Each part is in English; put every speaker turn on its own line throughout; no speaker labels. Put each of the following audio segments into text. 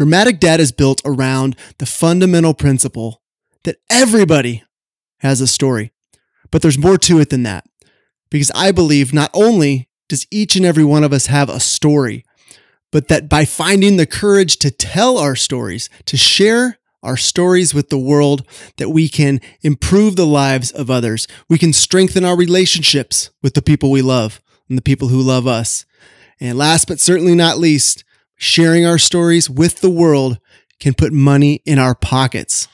Dramatic Dad is built around the fundamental principle that everybody has a story. But there's more to it than that. Because I believe not only does each and every one of us have a story, but that by finding the courage to tell our stories, to share our stories with the world, that we can improve the lives of others. We can strengthen our relationships with the people we love and the people who love us. And last but certainly not least, sharing our stories with the world can put money in our pockets.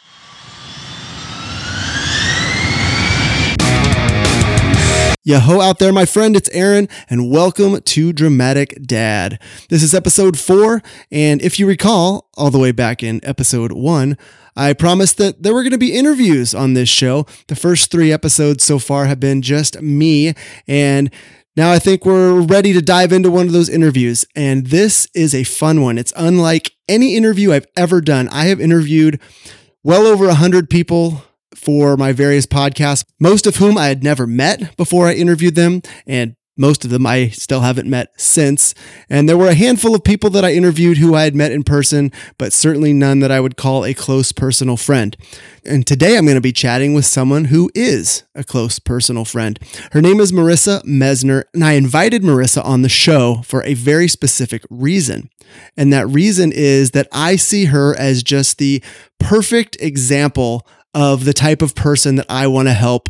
Yo out there, my friend, it's Aaron, and welcome to Dramatic Dad. This is episode four, and if you recall, all the way back in episode one, I promised that there were going to be interviews on this show. The first three episodes so far have been just me, and now I think we're ready to dive into one of those interviews, and this is a fun one. It's unlike any interview I've ever done. I have interviewed well over 100 people for my various podcasts, most of whom I had never met before I interviewed them, and most of them I still haven't met since. And there were a handful of people that I interviewed who I had met in person, but certainly none that I would call a close personal friend. And today I'm going to be chatting with someone who is a close personal friend. Her name is Marissa Mesner, and I invited Marissa on the show for a very specific reason. And that reason is that I see her as just the perfect example of the type of person that I want to help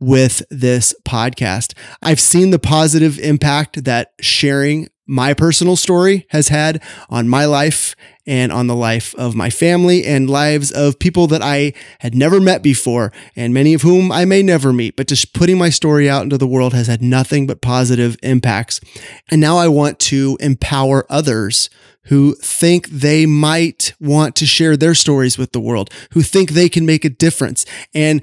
with this podcast. I've seen the positive impact that sharing my personal story has had on my life and on the life of my family and lives of people that I had never met before and many of whom I may never meet. But just putting my story out into the world has had nothing but positive impacts. And now I want to empower others who think they might want to share their stories with the world, who think they can make a difference and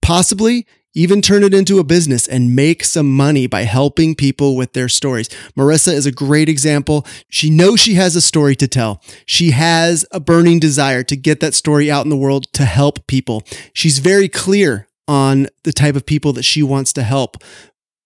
possibly even turn it into a business and make some money by helping people with their stories. Marissa is a great example. She knows she has a story to tell. She has a burning desire to get that story out in the world to help people. She's very clear on the type of people that she wants to help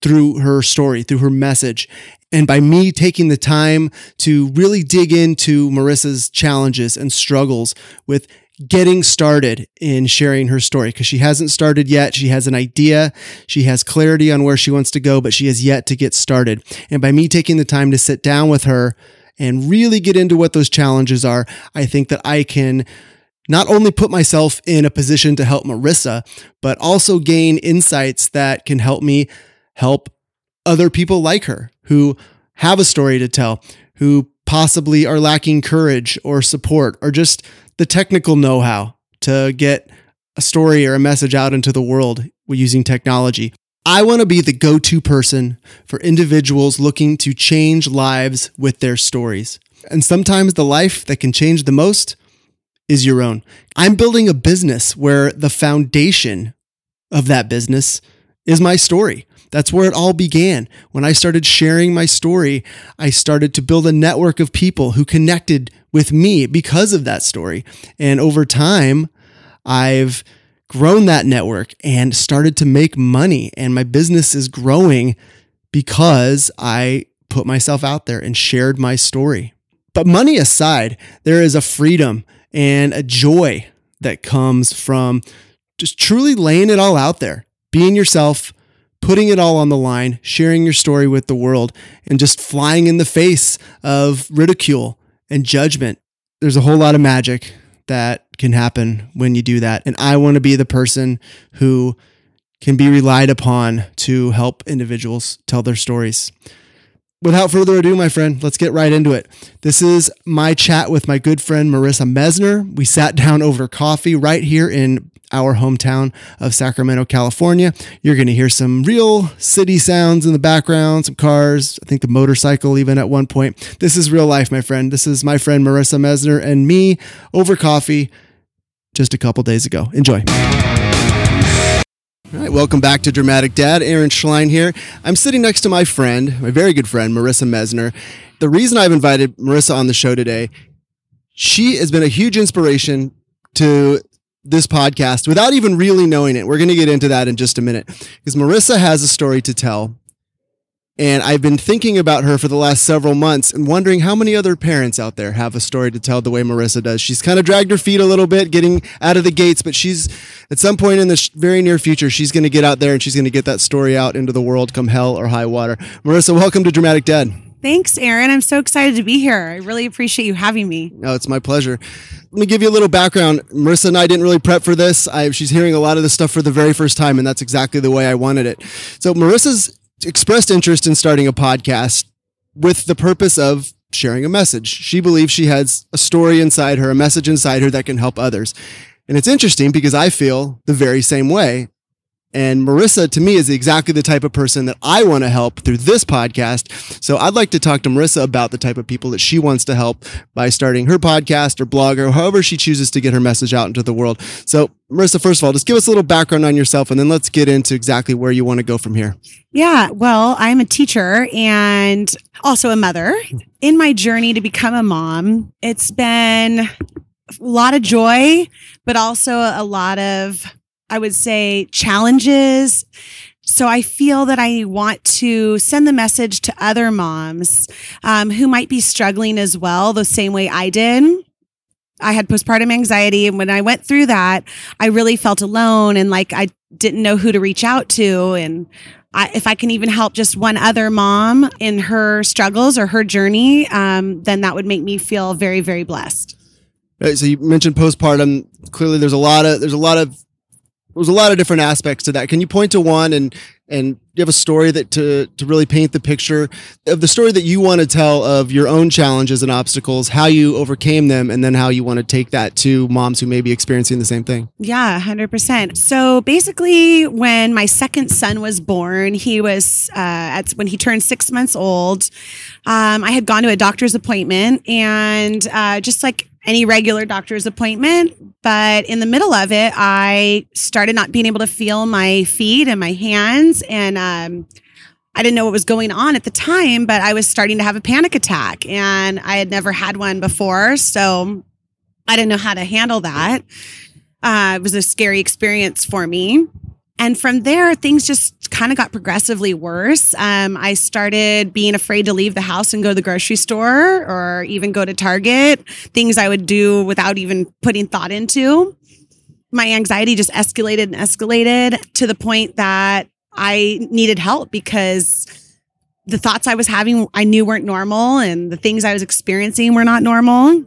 through her story, through her message. And by me taking the time to really dig into Marissa's challenges and struggles with getting started in sharing her story because she hasn't started yet. She has an idea. She has clarity on where she wants to go, but she has yet to get started. And by me taking the time to sit down with her and really get into what those challenges are, I think that I can not only put myself in a position to help Marissa, but also gain insights that can help me help other people like her who have a story to tell, who possibly are lacking courage or support or just the technical know how to get a story or a message out into the world using technology. I want to be the go to person for individuals looking to change lives with their stories. And sometimes the life that can change the most is your own. I'm building a business where the foundation of that business is my story. That's where it all began. When I started sharing my story, I started to build a network of people who connected with me because of that story. And over time, I've grown that network and started to make money. And my business is growing because I put myself out there and shared my story. But money aside, there is a freedom and a joy that comes from just truly laying it all out there, being yourself, putting it all on the line, sharing your story with the world, and just flying in the face of ridicule and judgment. There's a whole lot of magic that can happen when you do that. And I want to be the person who can be relied upon to help individuals tell their stories. Without further ado, my friend, let's get right into it. This is my chat with my good friend Marissa Mesner. We sat down over coffee right here in our hometown of Sacramento, California. You're going to hear some real city sounds in the background, some cars, I think the motorcycle even at one point. This is real life, my friend. This is my friend Marissa Mesner and me over coffee just a couple days ago. Enjoy. All right, welcome back to Dramatic Dad. Aaron Schlein here. I'm sitting next to my friend, my very good friend, Marissa Mesner. The reason I've invited Marissa on the show today, she has been a huge inspiration to this podcast without even really knowing it. We're going to get into that in just a minute because Marissa has a story to tell And I've been thinking about her for the last several months and wondering how many other parents out there have a story to tell the way Marissa does. She's kind of dragged her feet a little bit getting out of the gates, but she's at some point in the sh- very near future, she's going to get out there and she's going to get that story out into the world come hell or high water. Marissa, welcome to Dramatic Dad.
Thanks, Aaron. I'm so excited to be here. I really appreciate you having me.
No, it's my pleasure. Let me give you a little background. Marissa and I didn't really prep for this. I, she's hearing a lot of this stuff for the very first time, and that's exactly the way I wanted it. So, Marissa's expressed interest in starting a podcast with the purpose of sharing a message. She believes she has a story inside her, a message inside her that can help others. And it's interesting because I feel the very same way. And Marissa, to me, is exactly the type of person that I want to help through this podcast. So I'd like to talk to Marissa about the type of people that she wants to help by starting her podcast or blog or however she chooses to get her message out into the world. So, Marissa, first of all, just give us a little background on yourself and then let's get into exactly where you want to go from here.
Yeah, well, I'm a teacher and also a mother. In my journey to become a mom, it's been a lot of joy, but also a lot of I would say, challenges. So I feel that I want to send the message to other moms um, who might be struggling as well, the same way I did. I had postpartum anxiety. And when I went through that, I really felt alone and like I didn't know who to reach out to. And I, if I can even help just one other mom in her struggles or her journey, um, then that would make me feel very, very blessed.
Right, so you mentioned postpartum. Clearly, there's a lot of there's a lot of there's a lot of different aspects to that. Can you point to one and and you have a story that to to really paint the picture of the story that you want to tell of your own challenges and obstacles, how you overcame them, and then how you want to take that to moms who may be experiencing the same thing?
Yeah, hundred percent. So basically, when my second son was born, he was uh, at when he turned six months old. Um, I had gone to a doctor's appointment, and uh, just like any regular doctor's appointment. But in the middle of it, I started not being able to feel my feet and my hands. And um, I didn't know what was going on at the time, but I was starting to have a panic attack. And I had never had one before. So I didn't know how to handle that. Uh, it was a scary experience for me. And from there, things just kind of got progressively worse. Um, I started being afraid to leave the house and go to the grocery store or even go to Target, things I would do without even putting thought into. My anxiety just escalated and escalated to the point that I needed help because the thoughts I was having I knew weren't normal and the things I was experiencing were not normal.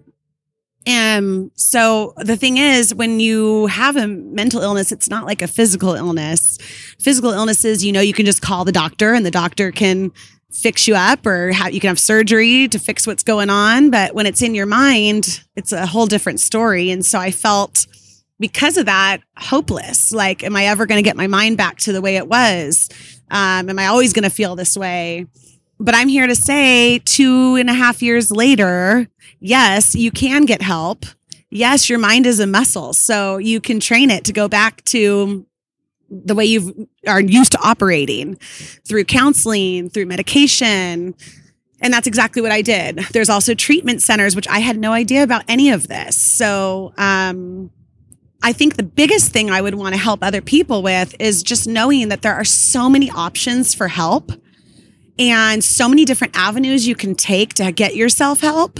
And so the thing is, when you have a mental illness, it's not like a physical illness. Physical illnesses, you know, you can just call the doctor and the doctor can fix you up or you can have surgery to fix what's going on. But when it's in your mind, it's a whole different story. And so I felt because of that hopeless. Like, am I ever going to get my mind back to the way it was? Um, am I always going to feel this way? But I'm here to say two and a half years later, yes, you can get help. Yes, your mind is a muscle. So you can train it to go back to the way you are used to operating through counseling, through medication. And that's exactly what I did. There's also treatment centers, which I had no idea about any of this. So, um, I think the biggest thing I would want to help other people with is just knowing that there are so many options for help and so many different avenues you can take to get yourself help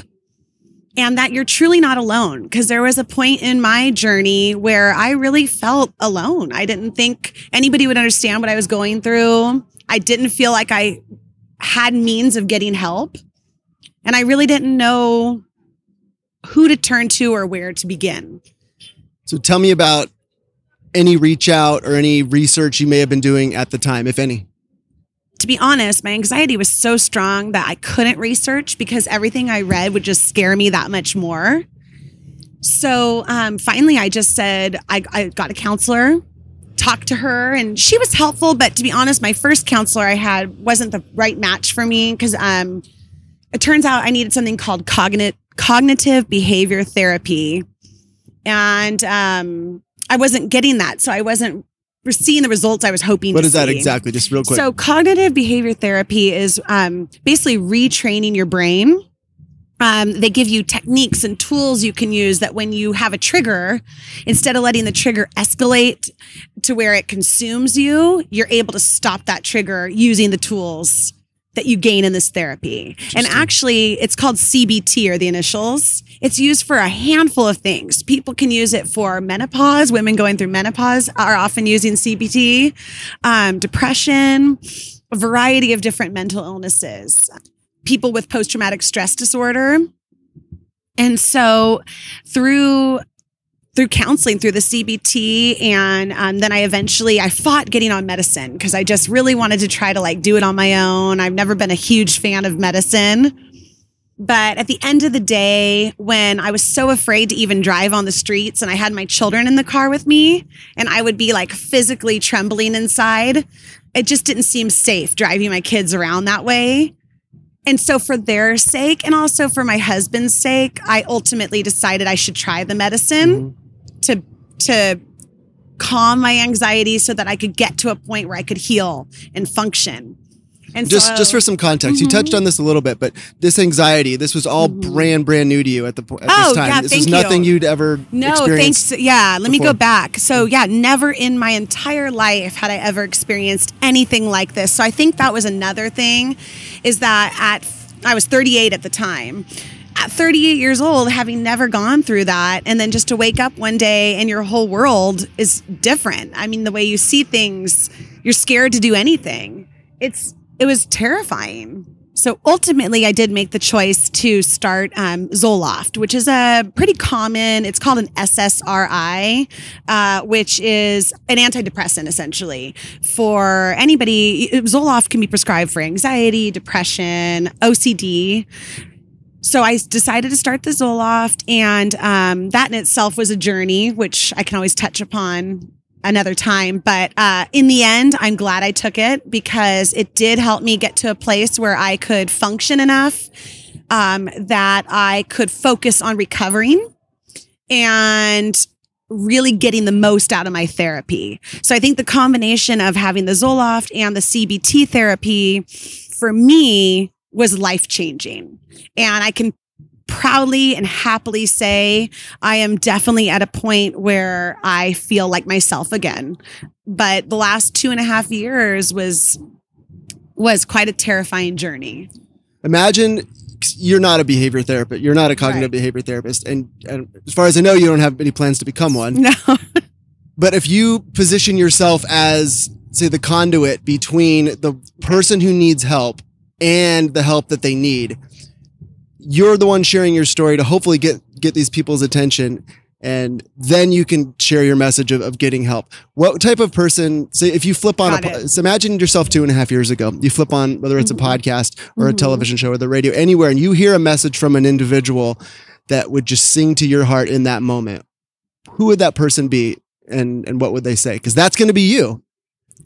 and that you're truly not alone. Because there was a point in my journey where I really felt alone. I didn't think anybody would understand what I was going through. I didn't feel like I had means of getting help. And I really didn't know who to turn to or where to begin.
So tell me about any reach out or any research you may have been doing at the time, if any
to be honest, my anxiety was so strong that I couldn't research because everything I read would just scare me that much more. So um, finally, I just said, I, I got a counselor, talked to her, and she was helpful. But to be honest, my first counselor I had wasn't the right match for me because um, it turns out I needed something called cognitive cognitive behavior therapy, and um, I wasn't getting that. So I wasn't seeing the results I was hoping.
What is
see.
that exactly? Just real quick.
So cognitive behavior therapy is um, basically retraining your brain. Um, they give you techniques and tools you can use that when you have a trigger, instead of letting the trigger escalate to where it consumes you, you're able to stop that trigger using the tools that you gain in this therapy. And actually, it's called CBT or the initials. It's used for a handful of things. People can use it for menopause. Women going through menopause are often using CBT, um, depression, a variety of different mental illnesses, people with post traumatic stress disorder. And so through through counseling through the cbt and um, then i eventually i fought getting on medicine because i just really wanted to try to like do it on my own. I've never been a huge fan of medicine. But at the end of the day when i was so afraid to even drive on the streets and i had my children in the car with me and i would be like physically trembling inside it just didn't seem safe driving my kids around that way. And so, for their sake, and also for my husband's sake, I ultimately decided I should try the medicine. Mm-hmm. To to calm my anxiety so that I could get to a point where I could heal and function.
And just so, just for some context, mm-hmm. you touched on this a little bit, but this anxiety, this was all mm-hmm. brand brand new to you at the at oh, this time. Yeah, this was nothing you. would ever no thanks.
Yeah, let before. me go back. So yeah, never in my entire life had I ever experienced anything like this. So I think that was another thing, is that at I was 38 at the time at 38 years old, having never gone through that, and then just to wake up one day and your whole world is different. I mean, the way you see things, you're scared to do anything. It's it was terrifying. So ultimately, I did make the choice to start um, Zoloft, which is a pretty common. It's called an SSRI, uh, which is an antidepressant essentially for anybody. Zoloft can be prescribed for anxiety, depression, OCD. So I decided to start the Zoloft, and um, that in itself was a journey, which I can always touch upon another time. But uh, in the end, I'm glad I took it because it did help me get to a place where I could function enough um, that I could focus on recovering and really getting the most out of my therapy. So I think the combination of having the Zoloft and the CBT therapy for me was life changing. And I can proudly and happily say I am definitely at a point where I feel like myself again. But the last two and a half years was was quite a terrifying journey.
Imagine you're not a behavior therapist. You're not a cognitive right. behavior therapist, and, and as far as I know, you don't have any plans to become one.
No.
but if you position yourself as, say, the conduit between the person who needs help and the help that they need, you're the one sharing your story to hopefully get get these people's attention and then you can share your message of, of getting help. What type of person, say, if you flip on Got a, so imagine yourself two and a half years ago, you flip on whether it's a mm-hmm. podcast or mm-hmm. a television show or the radio, anywhere, and you hear a message from an individual that would just sing to your heart in that moment. Who would that person be, and and what would they say? Because that's going to be you.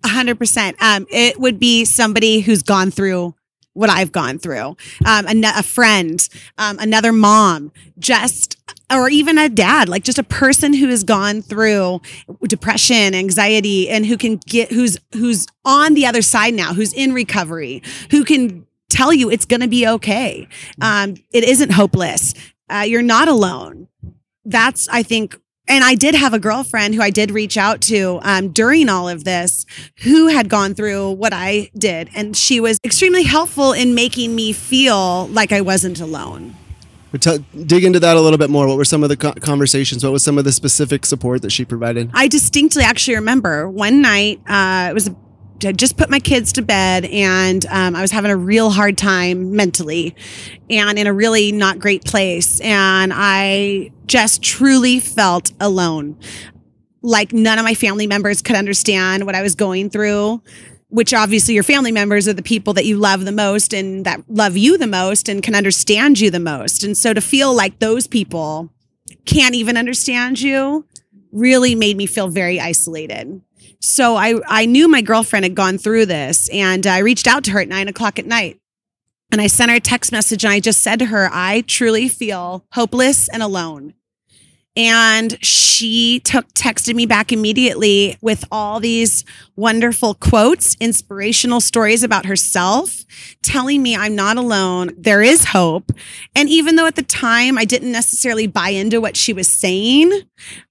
A hundred percent. Um, it would be somebody who's gone through what I've gone through. Um, a, a friend, um, another mom, just or even a dad, like just a person who has gone through depression, anxiety, and who can get who's who's on the other side now, who's in recovery, who can tell you it's going to be okay. Um, it isn't hopeless. Uh, you're not alone. That's I think and I did have a girlfriend who I did reach out to um, during all of this who had gone through what I did. And she was extremely helpful in making me feel like I wasn't alone.
T- dig into that a little bit more. What were some of the co- conversations? What was some of the specific support that she provided?
I distinctly actually remember one night, uh, it was a had just put my kids to bed and um, I was having a real hard time mentally and in a really not great place. And I just truly felt alone. Like none of my family members could understand what I was going through, which obviously your family members are the people that you love the most and that love you the most and can understand you the most. And so to feel like those people can't even understand you really made me feel very isolated. So I, I knew my girlfriend had gone through this and I reached out to her at nine o'clock at night. And I sent her a text message and I just said to her, I truly feel hopeless and alone. And she took texted me back immediately with all these wonderful quotes, inspirational stories about herself, telling me I'm not alone. There is hope. And even though at the time I didn't necessarily buy into what she was saying,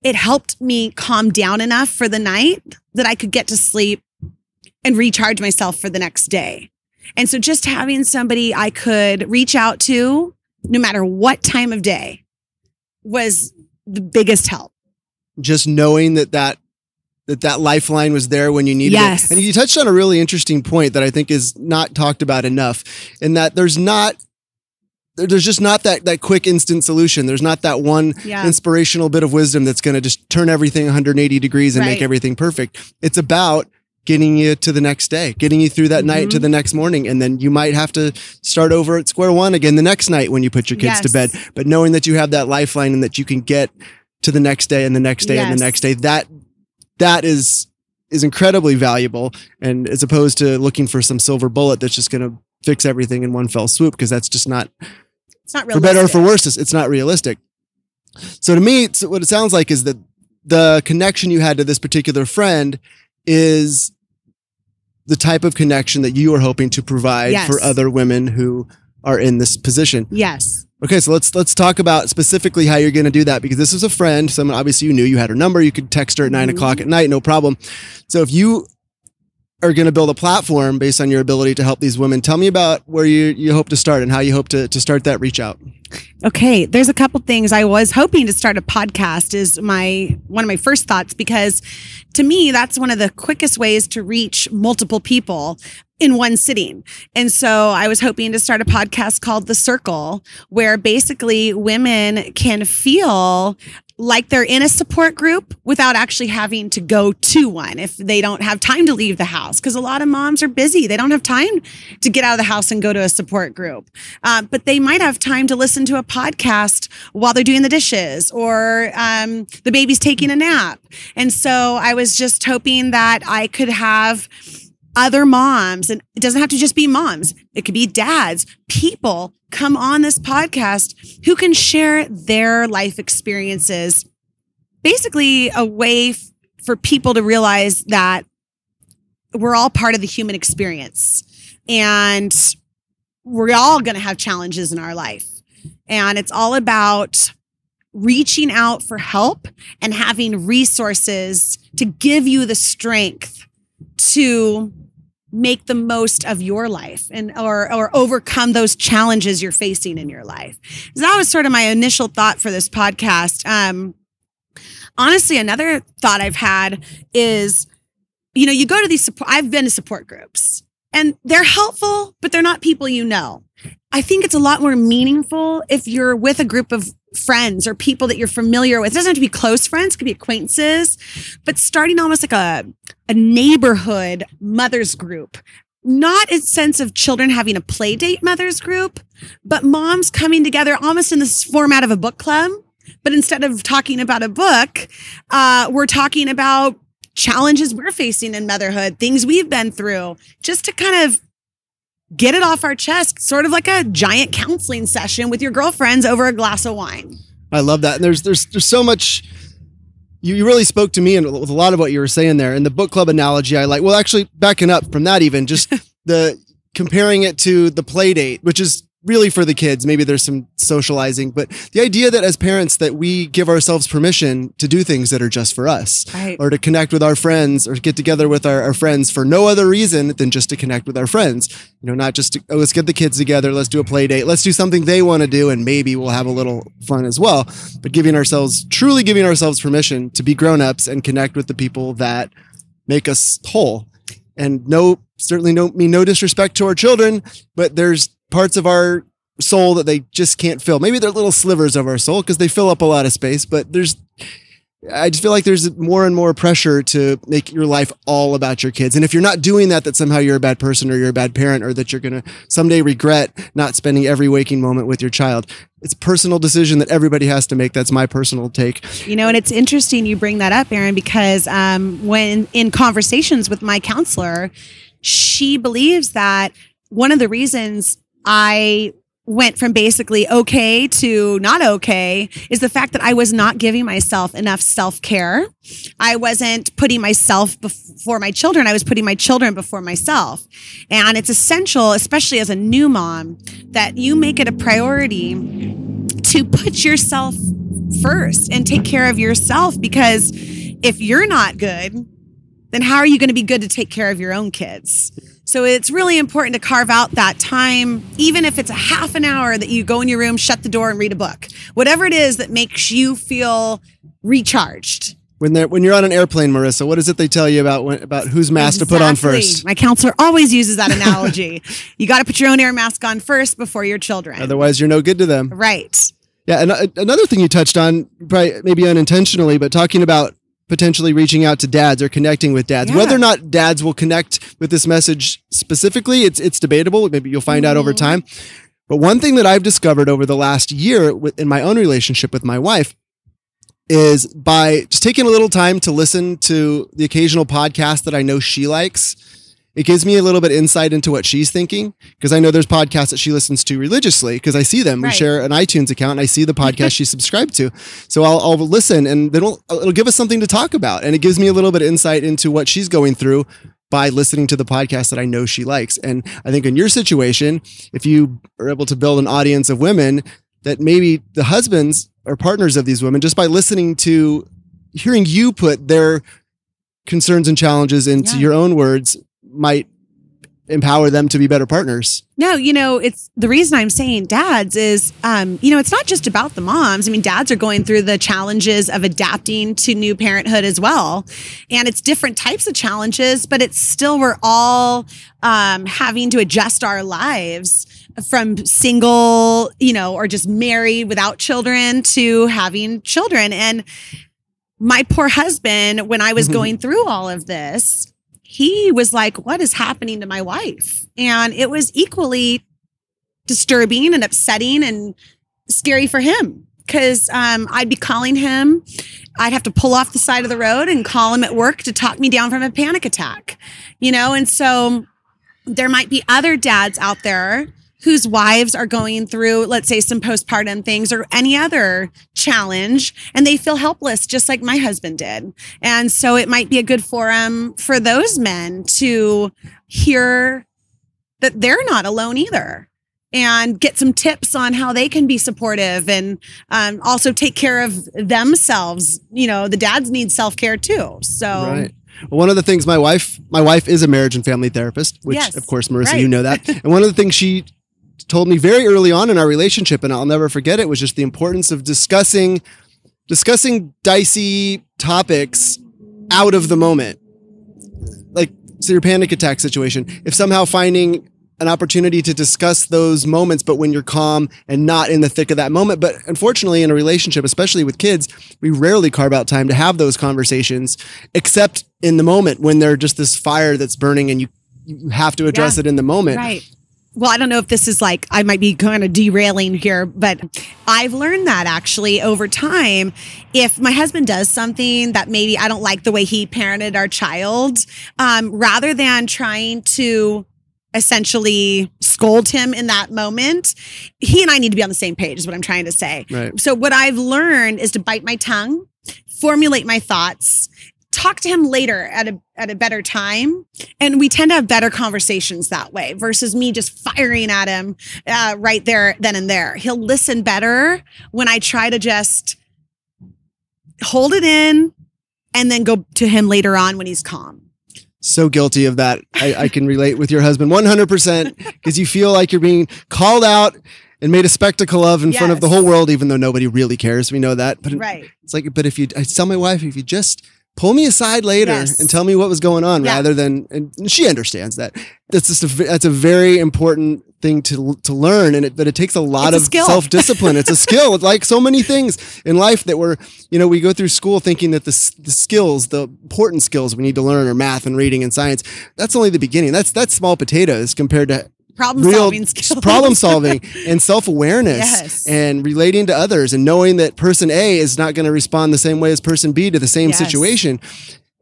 it helped me calm down enough for the night that I could get to sleep and recharge myself for the next day. And so just having somebody I could reach out to no matter what time of day was the biggest help.
Just knowing that that that that lifeline was there when you needed
Yes.
it. And you touched on a really interesting point that I think is not talked about enough in that there's not there's just not that that quick instant solution. There's not that one
Yeah.
inspirational bit of wisdom that's going to just turn everything 180 degrees and make everything perfect. It's about getting you to the next day, getting you through that night to
Mhm.
the next morning. And then you might have to start over at square one again the next night when you put your kids to bed. But knowing that you have that lifeline and that you can get to the next day and the next day and the next day, that that is is incredibly valuable. And as opposed to looking for some silver bullet that's just going to fix everything in one fell swoop, because that's just not
It's not
for better or for worse, it's, it's not realistic. So to me, it's, what it sounds like is that the connection you had to this particular friend is the type of connection that you are hoping to provide
Yes.
for other women who are in this position.
Yes.
Okay, so let's let's talk about specifically how you're going to do that because this is a friend, someone obviously you knew you had her number. You could text her at 9
Mhm.
o'clock at night, no problem. So if you are going to build a platform based on your ability to help these women, tell me about where you you hope to start and how you hope to to start that reach out.
Okay, there's a couple things. I was hoping to start a podcast is my one of my first thoughts because to me that's one of the quickest ways to reach multiple people in one sitting. And so I was hoping to start a podcast called The Circle where basically women can feel like they're in a support group without actually having to go to one if they don't have time to leave the house. Because a lot of moms are busy. They don't have time to get out of the house and go to a support group. Uh, but they might have time to listen to a podcast while they're doing the dishes or um, the baby's taking a nap. And so i was just hoping that i could have other moms and it doesn't have to just be moms. It could be dads people come on this podcast who can share their life experiences basically a way f- for people to realize that we're all part of the human experience and we're all going to have challenges in our life. And it's all about reaching out for help and having resources to give you the strength to make the most of your life and or or overcome those challenges you're facing in your life. So that was sort of my initial thought for this podcast. Um honestly another thought I've had is you know, you go to these support I've been to support groups and they're helpful, but they're not people you know. I think it's a lot more meaningful if you're with a group of friends or people that you're familiar with. It doesn't have to be close friends, it could be acquaintances, but starting almost like a, a neighborhood mothers group. Not a sense of children having a play date mothers group, but moms coming together almost in this format of a book club. But instead of talking about a book, uh, we're talking about challenges we're facing in motherhood, things we've been through, just to kind of get it off our chest, sort of like a giant counseling session with your girlfriends over a glass of wine.
I love that. And there's there's there's so much you, you really spoke to me and with a lot of what you were saying there. And the book club analogy I like. Well, actually backing up from that even, just the comparing it to the play date, which is really for the kids. Maybe there's some socializing, but the idea that as parents that we give ourselves permission to do things that are just for us.
Right.
Or to connect with our friends or get together with our, our friends for no other reason than just to connect with our friends. You know, not just to, oh, let's get the kids together, let's do a play date, let's do something they want to do, and maybe we'll have a little fun as well. But giving ourselves, truly giving ourselves permission to be grown ups and connect with the people that make us whole. And no, certainly don't mean no disrespect to our children, but there's parts of our soul that they just can't fill. Maybe they're little slivers of our soul because they fill up a lot of space, but there's I just feel like there's more and more pressure to make your life all about your kids. And if you're not doing that, that somehow you're a bad person or you're a bad parent or that you're going to someday regret not spending every waking moment with your child. It's a personal decision that everybody has to make. That's my personal take.
You know, and it's interesting you bring that up, Aaron, because um, when in conversations with my counselor, she believes that one of the reasons I went from basically okay to not okay is the fact that I was not giving myself enough self care. I wasn't putting myself before my children. I was putting my children before myself. And it's essential, especially as a new mom, that you make it a priority to put yourself first and take care of yourself because if you're not good, then how are you going to be good to take care of your own kids? So it's really important to carve out that time, even if it's a half an hour that you go in your room, shut the door, and read a book. Whatever it is that makes you feel recharged.
When they're when you're on an airplane, Marissa, what is it they tell you about when, about whose mask to put on first?
My counselor always uses that analogy. you got to put your own air mask on first before your children.
Otherwise, you're no good to them.
right.
Yeah, and uh, another thing you touched on, probably maybe unintentionally, but talking about potentially reaching out to dads or connecting with dads.
Yeah.
Whether or not dads will connect with this message specifically, it's it's debatable. Maybe you'll find out over
Mhm.
time. But one thing that I've discovered over the last year in my own relationship with my wife is by just taking a little time to listen to the occasional podcast that I know she likes. It gives me a little bit insight into what she's thinking because I know there's podcasts that she listens to religiously because I see them. We share an iTunes account and I see the podcast she's subscribed to. So I'll, I'll listen and then it'll, it'll give us something to talk about. And it gives me a little bit of insight into what she's going through by listening to the podcast that I know she likes. And I think in your situation, if you are able to build an audience of women that maybe the husbands or partners of these women, just by listening to hearing you put their concerns and challenges into
Yeah.
your own words, might empower them to be better partners.
No, you know, it's the reason I'm saying dads is, um, you know, it's not just about the moms. I mean, dads are going through the challenges of adapting to new parenthood as well. And it's different types of challenges, but it's still, we're all um, having to adjust our lives from single, you know, or just married without children to having children. And my poor husband, when I was
Mhm.
going through all of this, he was like, What is happening to my wife? And it was equally disturbing and upsetting and scary for him because um, I'd be calling him. I'd have to pull off the side of the road and call him at work to talk me down from a panic attack, you know? And so there might be other dads out there whose wives are going through, let's say, some postpartum things or any other challenge, and they feel helpless, just like my husband did. And so it might be a good forum for those men to hear that they're not alone either and get some tips on how they can be supportive and um, also take care of themselves. You know, the dads need self care too. So,
Right. One of the things my wife, my wife is a marriage and family therapist, which
Yes,
of course, Marissa,
right.
you know that. and one of the things she told me very early on in our relationship, and I'll never forget it, was just the importance of discussing, discussing dicey topics out of the moment. Like, so your panic attack situation, if somehow finding an opportunity to discuss those moments, but when you're calm and not in the thick of that moment. But unfortunately, in a relationship, especially with kids, we rarely carve out time to have those conversations, except in the moment when they're just this fire that's burning and you, you have to address
Yeah.
it in the moment.
Right. Well, I don't know if this is like, I might be kind of derailing here, but I've learned that actually over time. If my husband does something that maybe I don't like the way he parented our child, um, rather than trying to essentially scold him in that moment, he and I need to be on the same page, is what I'm trying to say.
Right.
So, what I've learned is to bite my tongue, formulate my thoughts, talk to him later at a at a better time and we tend to have better conversations that way versus me just firing at him uh, right there then and there he'll listen better when i try to just hold it in and then go to him later on when he's calm
So guilty of that. I, I can relate with your husband 100% because you feel like you're being called out and made a spectacle of in front of the whole world, even though nobody really cares. We know that. But
right
it's like, but if you, I tell my wife, if you just pull me aside later
Yes.
and tell me what was going on
Yeah.
rather than, and she understands that. That's just a, that's a very important thing to, to learn. And it, but it takes a lot
It's
of
skill.
self discipline. It's a skill. It's like so many things in life that we're, you know, we go through school thinking that the, the skills, the important skills we need to learn are math and reading and science. That's only the beginning. That's, that's small potatoes compared to
problem
real
solving skills
problem solving and self awareness
Yes.
and relating to others and knowing that person A is not going to respond the same way as person B to the same
Yes.
situation.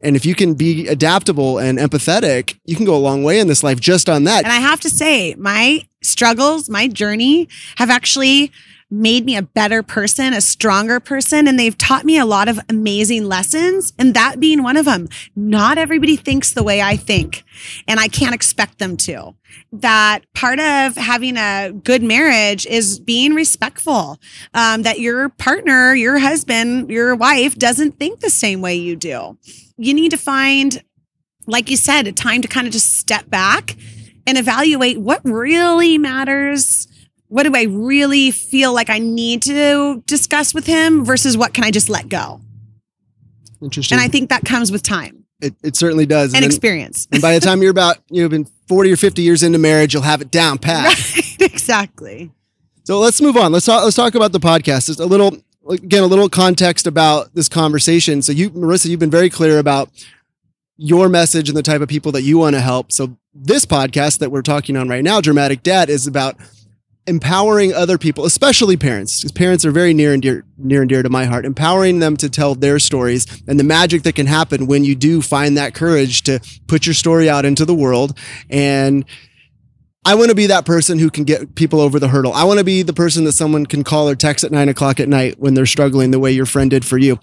And if you can be adaptable and empathetic, you can go a long way in this life just on that.
And I have to say, my struggles, my journey have actually made me a better person, a stronger person. And they've taught me a lot of amazing lessons. And that being one of them. Not everybody thinks the way I think, and I can't expect them to. That part of having a good marriage is being respectful, um, that your partner, your husband, your wife doesn't think the same way you do. You need to find like you said, a time to kind of just step back and evaluate what really matters. What do I really feel like I need to discuss with him versus what can I just let go?
Interesting.
And I think that comes with time
it, it certainly does.
and
then-
experience.
and by the time you're about, you've been 40 or 50 years into marriage, you'll have it down pat.
right, exactly.
So let's move on. Let's talk, let's talk about the podcast. Just a little, again, a little context about this conversation. So you, Marissa, you've been very clear about your message and the type of people that you want to help. So this podcast that we're talking on right now, Dramatic Dad, is about empowering other people, especially parents, because parents are very near and dear, near and dear to my heart, empowering them to tell their stories and the magic that can happen when you do find that courage to put your story out into the world. And I want to be that person who can get people over the hurdle. I want to be the person that someone can call or text at nine o'clock at night when they're struggling the way your friend did for you.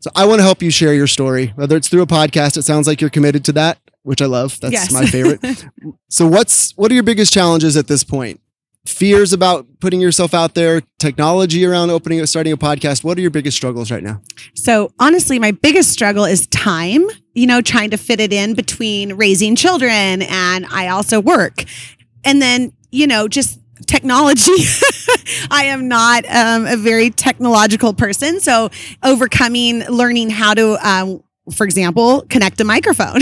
So I want to help you share your story, whether it's through a podcast. It sounds like you're committed to that, which I love. That's
Yes.
my favorite. so what's what are your biggest challenges at this point? Fears about putting yourself out there, technology around opening starting a podcast. What are your biggest struggles right now?
So honestly, my biggest struggle is time, you know, trying to fit it in between raising children and I also work. And then, you know, just technology. I am not um, a very technological person. So overcoming, learning how to, um, for example, connect a microphone.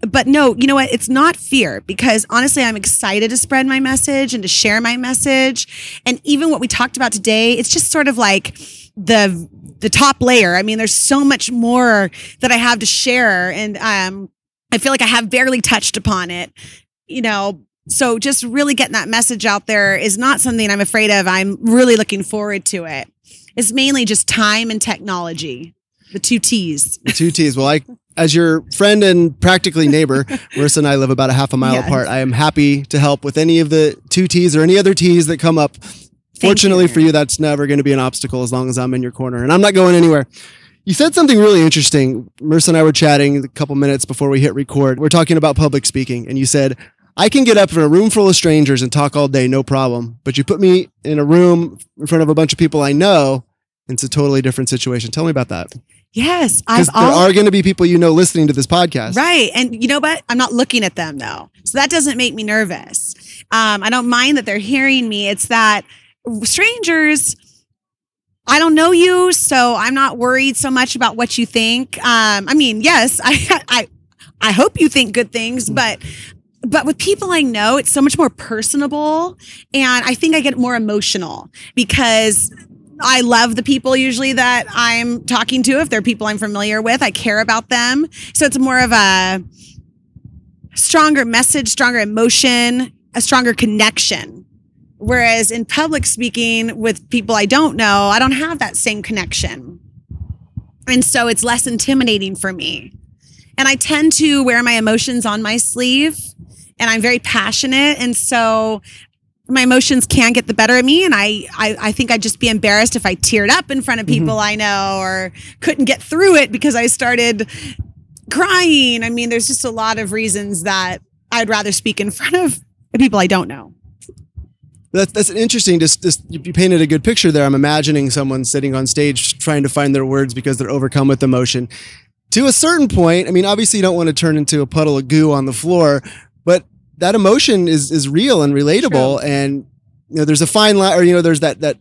but no, you know what? It's not fear because honestly, I'm excited to spread my message and to share my message. And even what we talked about today, it's just sort of like the the top layer. I mean, there's so much more that I have to share, and um, I feel like I have barely touched upon it. You know, so just really getting that message out there is not something I'm afraid of. I'm really looking forward to it. It's mainly just time and technology, the two T's.
The two T's. Well, I, as your friend and practically neighbor, Marissa and I live about a half a mile
Yes.
apart. I am happy to help with any of the two T's or any other T's that come up. Fortunately
you.
for you, that's never going to be an obstacle as long as I'm in your corner and I'm not going anywhere. You said something really interesting. Marissa and I were chatting a couple minutes before we hit record. We're talking about public speaking, and you said, I can get up in a room full of strangers and talk all day, no problem. But you put me in a room in front of a bunch of people I know, it's a totally different situation. Tell me about that.
Yes,
Because there
al-
are going to be people you know listening to this podcast.
Right. And you know what? I'm not looking at them though. So that doesn't make me nervous. Um, I don't mind that they're hearing me. It's that strangers, I don't know you, so I'm not worried so much about what you think. Um, I mean, yes, I, I, I hope you think good things, but but with people I know, it's so much more personable. And I think I get more emotional because I love the people usually that I'm talking to. If they're people I'm familiar with, I care about them. So it's more of a stronger message, stronger emotion, a stronger connection. Whereas in public speaking with people I don't know, I don't have that same connection. And so it's less intimidating for me. And I tend to wear my emotions on my sleeve and I'm very passionate. And so my emotions can get the better of me. And I, I, I think I'd just be embarrassed if I teared up in front of mm-hmm. people I know or couldn't get through it because I started crying. I mean, there's just a lot of reasons that I'd rather speak in front of people I don't know.
That's that's interesting. Just, just you painted a good picture there. I'm imagining someone sitting on stage trying to find their words because they're overcome with emotion. To a certain point, I mean, obviously you don't want to turn into a puddle of goo on the floor, but that emotion is is real and relatable. And you know, there's a fine line, or you know, there's that that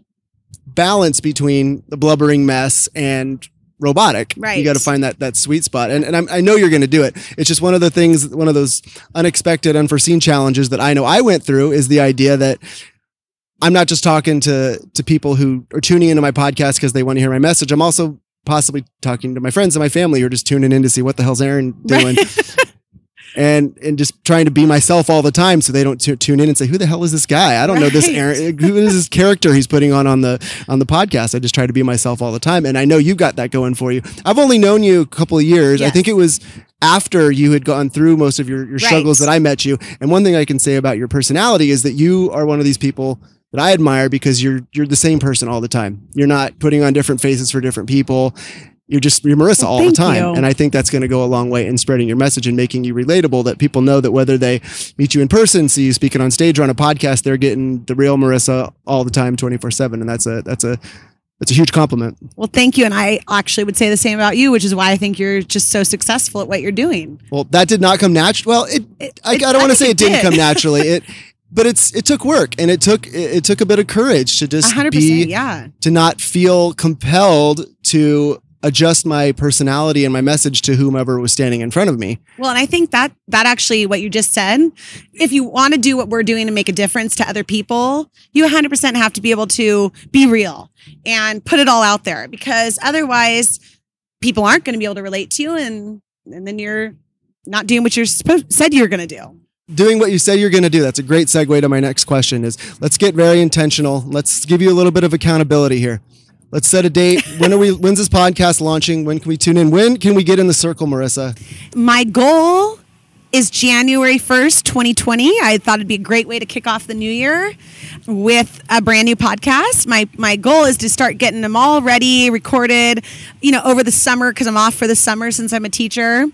balance between the blubbering mess and robotic.
Right.
You got to find that that sweet spot. And and I'm, I know you're going to do it. It's just one of the things, one of those unexpected, unforeseen challenges that I know I went through is the idea that I'm not just talking to to people who are tuning into my podcast because they want to hear my message. I'm also possibly talking to my friends and my family who are just tuning in to see what the hell's Aaron doing. And and just trying to be myself all the time, so they don't tu- tune in and say, "Who the hell is this guy? I don't know this
Right.
Aaron. Who is this character he's putting on on the on the podcast?" I just try to be myself all the time, and I know you've got that going for you. I've only known you a couple of years. I think it was after you had gone through most of your, your struggles that I met you. And one thing I can say about your personality is that you are one of these people that I admire because you're you're the same person all the time. You're not putting on different faces for different people. You're just you're Marissa
Well,
all the time.
you.
And I think that's going to go a long way in spreading your message and making you relatable that people know that whether they meet you in person, see you speaking on stage or on a podcast, they're getting the real Marissa all the time 24/7 and that's a that's a that's a huge compliment.
Well, thank you. And I actually would say the same about you, which is why I think you're just so successful at what you're doing.
Well, that did not come natural. Well, it,
It-
I, I don't want to say
it
didn't
did.
come naturally. It, but it's it took work and it took it, it took a bit of courage to just
100%.
be
yeah.
to not feel compelled to adjust my personality and my message to whomever was standing in front of me.
Well, and I think that that actually what you just said, if you want to do what we're doing and make a difference to other people, you 100% have to be able to be real and put it all out there because otherwise people aren't going to be able to relate to you and and then you're not doing what you're supposed said you're going to do.
Doing what you say you're going to do. That's a great segue to my next question is let's get very intentional. Let's give you a little bit of accountability here. Let's set a date. When are we when's this podcast launching? When can we tune in? When can we get in the circle, Marissa?
My goal is January 1st, 2020. I thought it'd be a great way to kick off the new year with a brand new podcast. My my goal is to start getting them all ready, recorded, you know, over the summer because I'm off for the summer since I'm a teacher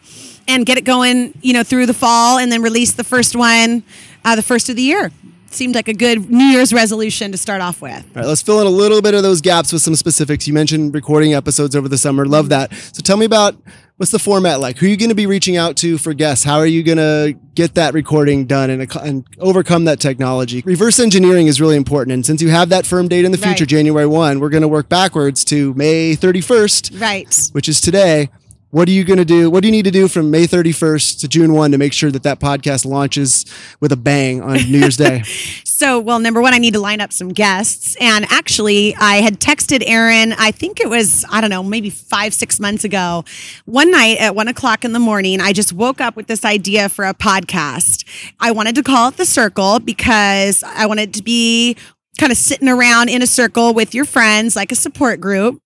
and get it going, you know, through the fall and then release the first one uh, the first of the year. Seemed like a good New Year's resolution to start off with.
All right, let's fill in a little bit of those gaps with some specifics. You mentioned recording episodes over the summer. Love that. So tell me about what's the format like? Who are you going to be reaching out to for guests? How are you going to get that recording done and, and overcome that technology? Reverse engineering is really important. And since you have that firm date in the future,
Right.
January 1, we're going to work backwards to May 31st,
Right.
which is today. What are you going to do? What do you need to do from May 31st to June 1 to make sure that that podcast launches with a bang on New Year's Day?
So, well, number one, I need to line up some guests. And actually, I had texted Aaron, I think it was, I don't know, maybe five, six months ago. One night at one o'clock in the morning, I just woke up with this idea for a podcast. I wanted to call it The Circle because I wanted to be kind of sitting around in a circle with your friends, like a support group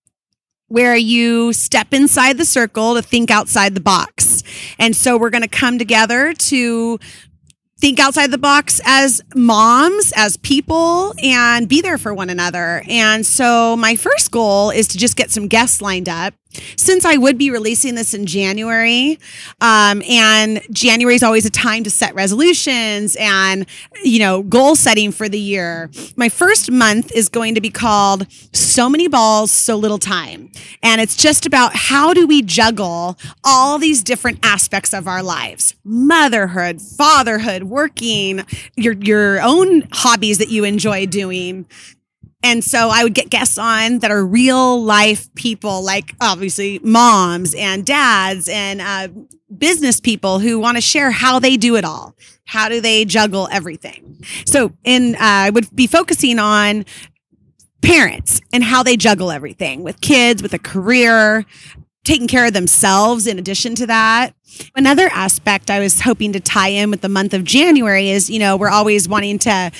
where you step inside the circle to think outside the box. And so we're going to come together to think outside the box as moms, as people, and be there for one another. And so my first goal is to just get some guests lined up. Since I would be releasing this in January, um, and January is always a time to set resolutions and you know goal setting for the year. My first month is going to be called "So Many Balls, So Little Time," and it's just about how do we juggle all these different aspects of our lives: motherhood, fatherhood, working, your your own hobbies that you enjoy doing. And so I would get guests on that are real life people, like obviously moms and dads and uh, business people who want to share how they do it all. How do they juggle everything? So, in uh, I would be focusing on parents and how they juggle everything with kids, with a career, taking care of themselves in addition to that. Another aspect I was hoping to tie in with the month of January is, you know, we're always wanting to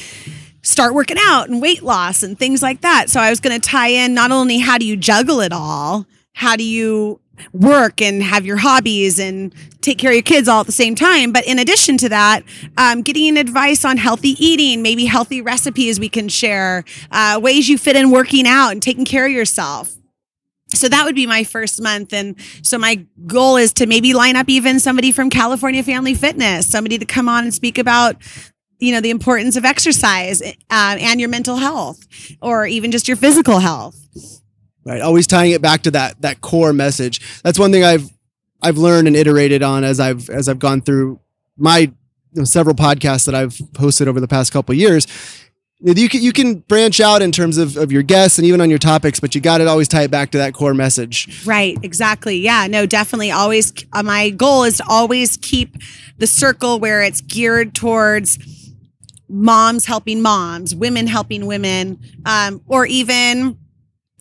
start working out and weight loss and things like that. So I was going to tie in not only how do you juggle it all, how do you work and have your hobbies and take care of your kids all at the same time. But in addition to that, um, getting advice on healthy eating, maybe healthy recipes we can share, uh, ways you fit in working out and taking care of yourself. So that would be my first month. And so my goal is to maybe line up even somebody from California Family Fitness, somebody to come on and speak about you know the importance of exercise uh, and your mental health or even just your physical health.
Right always tying it back to that that core message. That's one thing i've i've learned and iterated on as i've as i've gone through my you know, several podcasts that i've hosted over the past couple of years you can you can branch out in terms of, of your guests and even on your topics but you got to always tie it back to that core message.
Right exactly yeah no definitely always uh, my goal is to always keep the circle where it's geared towards moms helping moms women helping women um, or even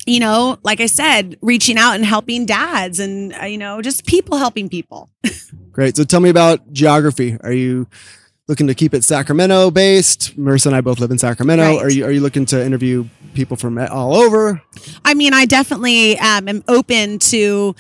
you know like i said reaching out and helping dads and uh, you know just people helping people.
Great. So tell me about geography. Are you looking to keep it sacramento based? Marissa and i both live in sacramento.
Right.
are you are you looking to interview people from all over?
I mean, I definitely um, am open to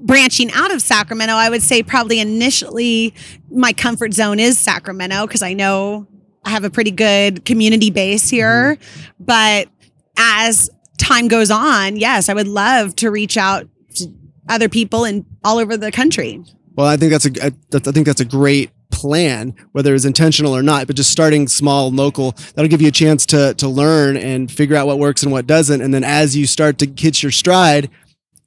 branching out of Sacramento. I would say probably initially my comfort zone is Sacramento because I know I have a pretty good community base here. Mm-hmm. But as time goes on, yes, I would love to reach out to other people and all over the country.
Well, I think that's a I, think that's a great plan, whether it's intentional or not, but just starting small, local, that'll give you a chance to to learn and figure out what works and what doesn't. And then as you start to hit your stride,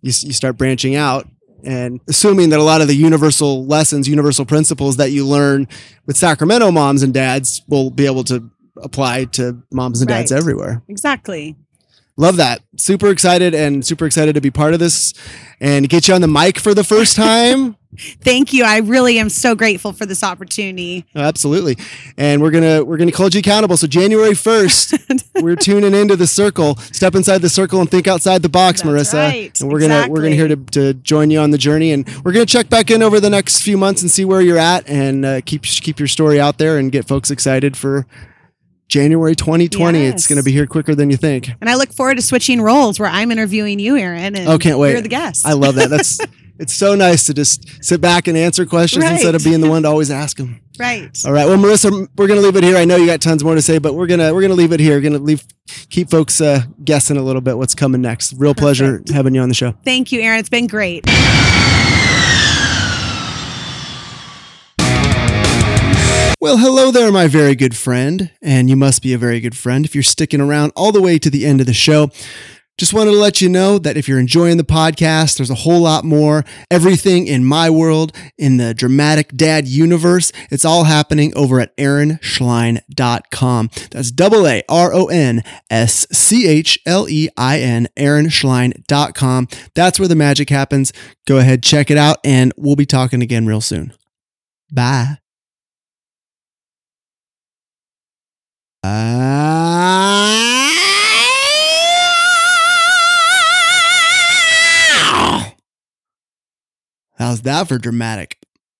you, you start branching out and assuming that a lot of the universal lessons, universal principles that you learn with Sacramento moms and dads will be able to apply to moms and dads
Right.
everywhere.
Exactly.
Love that. Super excited and super excited to be part of this and get you on the mic for the first time.
Thank you. I really am so grateful for this opportunity.
Oh, Absolutely. And we're gonna we're gonna hold you accountable. So January first, we're tuning into the circle. Step inside the circle and think outside the box,
That's
Marissa.
right.
And we're gonna we're gonna here to, to join you on the journey, and we're gonna check back in over the next few months and see where you're at, and uh, keep keep your story out there and get folks excited for January 2020. It's gonna be here quicker than you think.
And I look forward to switching roles where I'm interviewing you, Aaron. And
Oh, can't wait.
You're the guest.
I love that. That's it's so nice to just sit back and answer questions
Right.
instead of being the one to always ask them.
right.
All right. Well, Marissa, we're gonna leave it here. I know you got tons more to say, but we're gonna we're gonna leave it here. We're gonna leave keep folks uh, guessing a little bit what's coming next. Real pleasure having you on the show.
Thank you, Aaron. It's been great.
Well, hello there, my very good friend, and you must be a very good friend if you're sticking around all the way to the end of the show. Just wanted to let you know that if you're enjoying the podcast, there's a whole lot more. Everything in my world, in the dramatic dad universe, it's all happening over at aaronschlein.com. That's double A R O N S C H L E I N, aaronschlein.com. That's where the magic happens. Go ahead, check it out, and we'll be talking again real soon. Bye. Ah! How's that for dramatic?